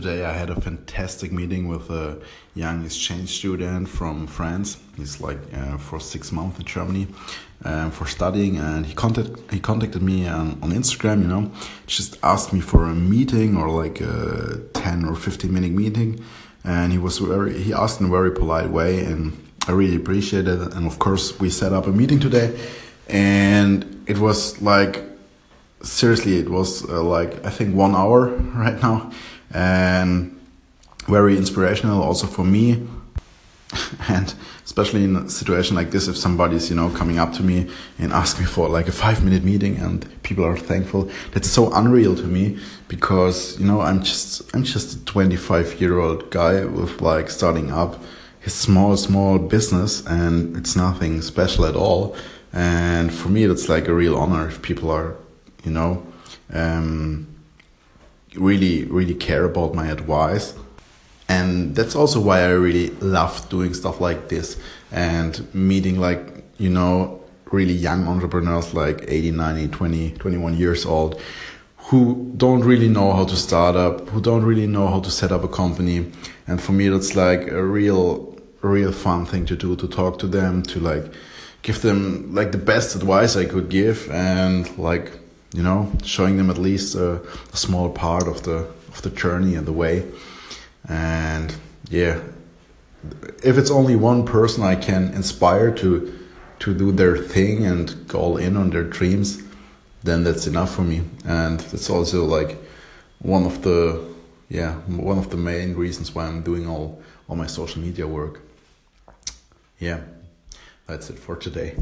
Today I had a fantastic meeting with a young exchange student from France. He's like uh, for six months in Germany um, for studying, and he contacted he contacted me on, on Instagram. You know, just asked me for a meeting or like a ten or fifteen minute meeting, and he was very he asked in a very polite way, and I really appreciated it. And of course, we set up a meeting today, and it was like seriously, it was uh, like I think one hour right now and very inspirational also for me. And especially in a situation like this if somebody's you know coming up to me and ask me for like a five minute meeting and people are thankful that's so unreal to me because you know i'm just i'm just a 25 year old guy with like starting up his small small business and it's nothing special at all. And for me it's like a real honor if people are you know um, really, really care about my advice. And that's also why I really love doing stuff like this and meeting like, you know, really young entrepreneurs like 80, 90, 20, 21 years old who don't really know how to start up, who don't really know how to set up a company. And for me, that's like a real, real fun thing to do, to talk to them, to like give them like the best advice I could give and like you know, showing them at least a, a, small part of the of the journey and the way. And yeah, if it's only one person I can inspire to to do their thing and go all in on their dreams, then that's enough for me. And that's also like one of the yeah one of the main reasons why I'm doing all all my social media work. Yeah, that's it for today.